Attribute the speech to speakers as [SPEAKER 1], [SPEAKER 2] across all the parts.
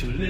[SPEAKER 1] to
[SPEAKER 2] live.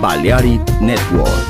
[SPEAKER 3] Balearic Network.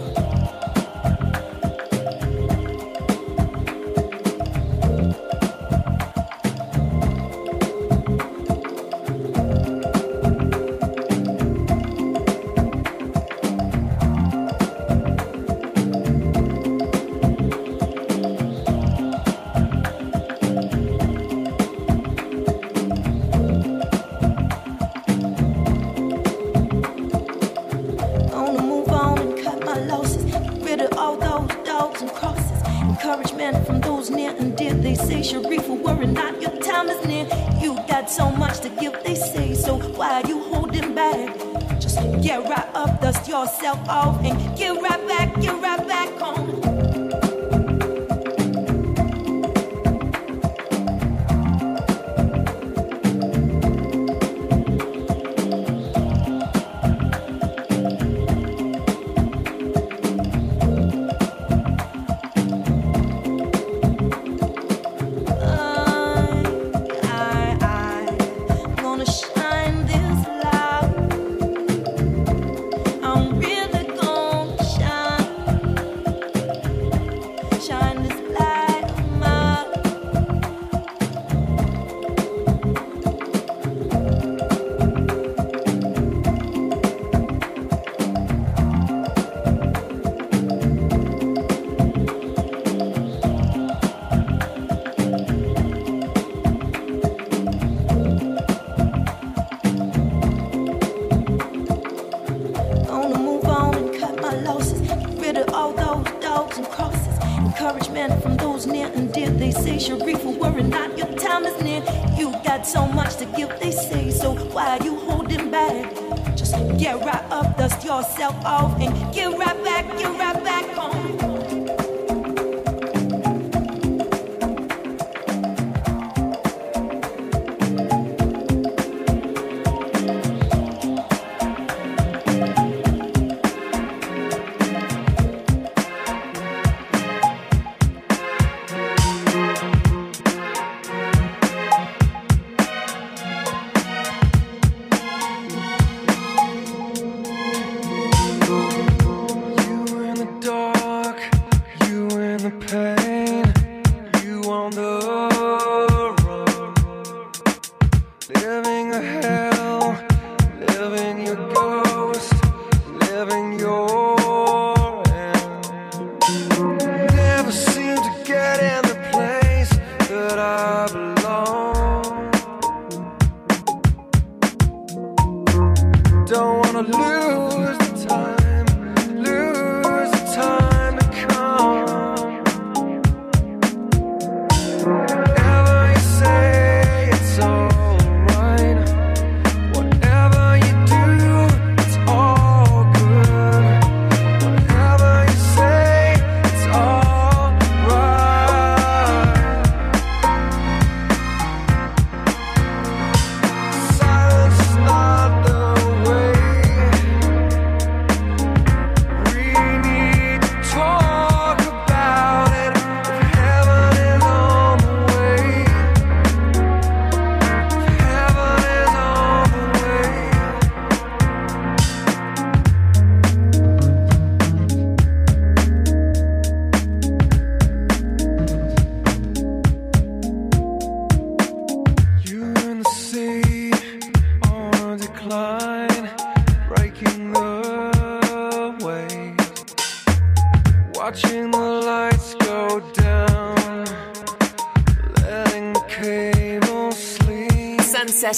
[SPEAKER 1] yourself off and get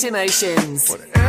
[SPEAKER 1] emotions. Whatever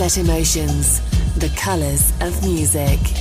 [SPEAKER 4] Set Emotions, the colors of music.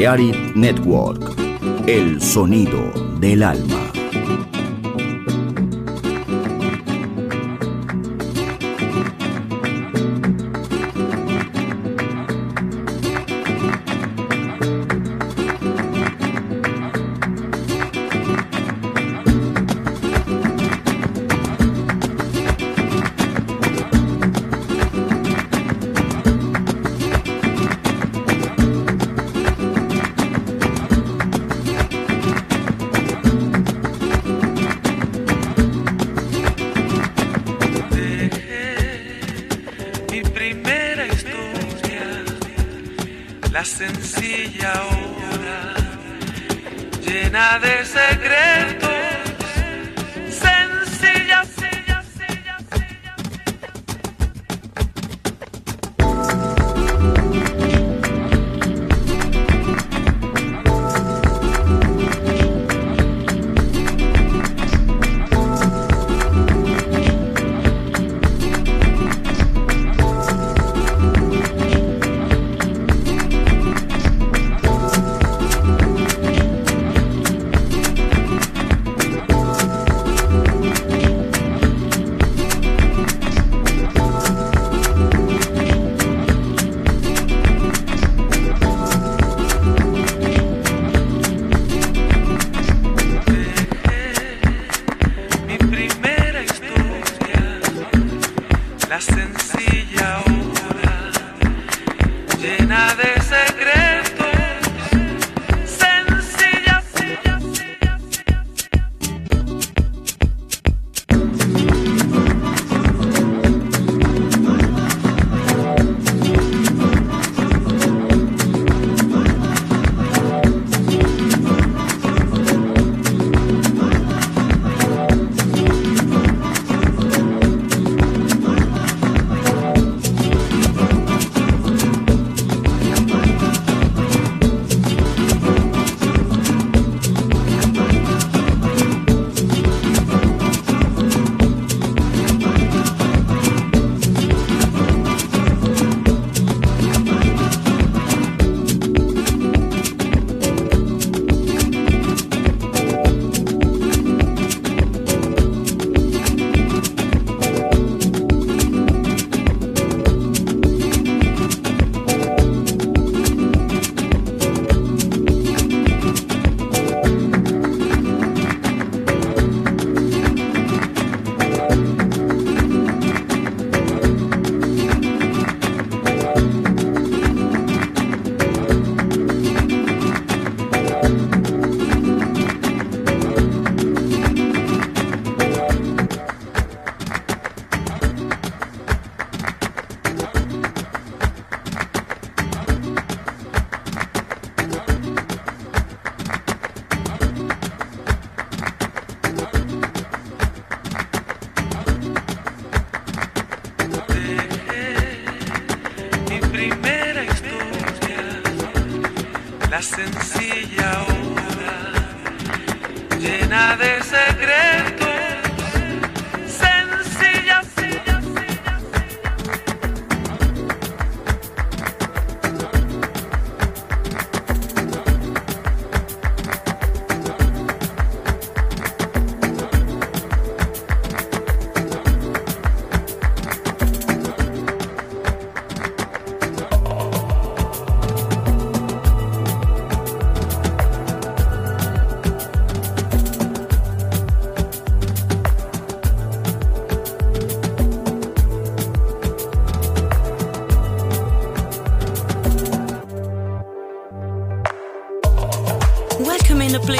[SPEAKER 5] Balearic Network, el sonido del alma.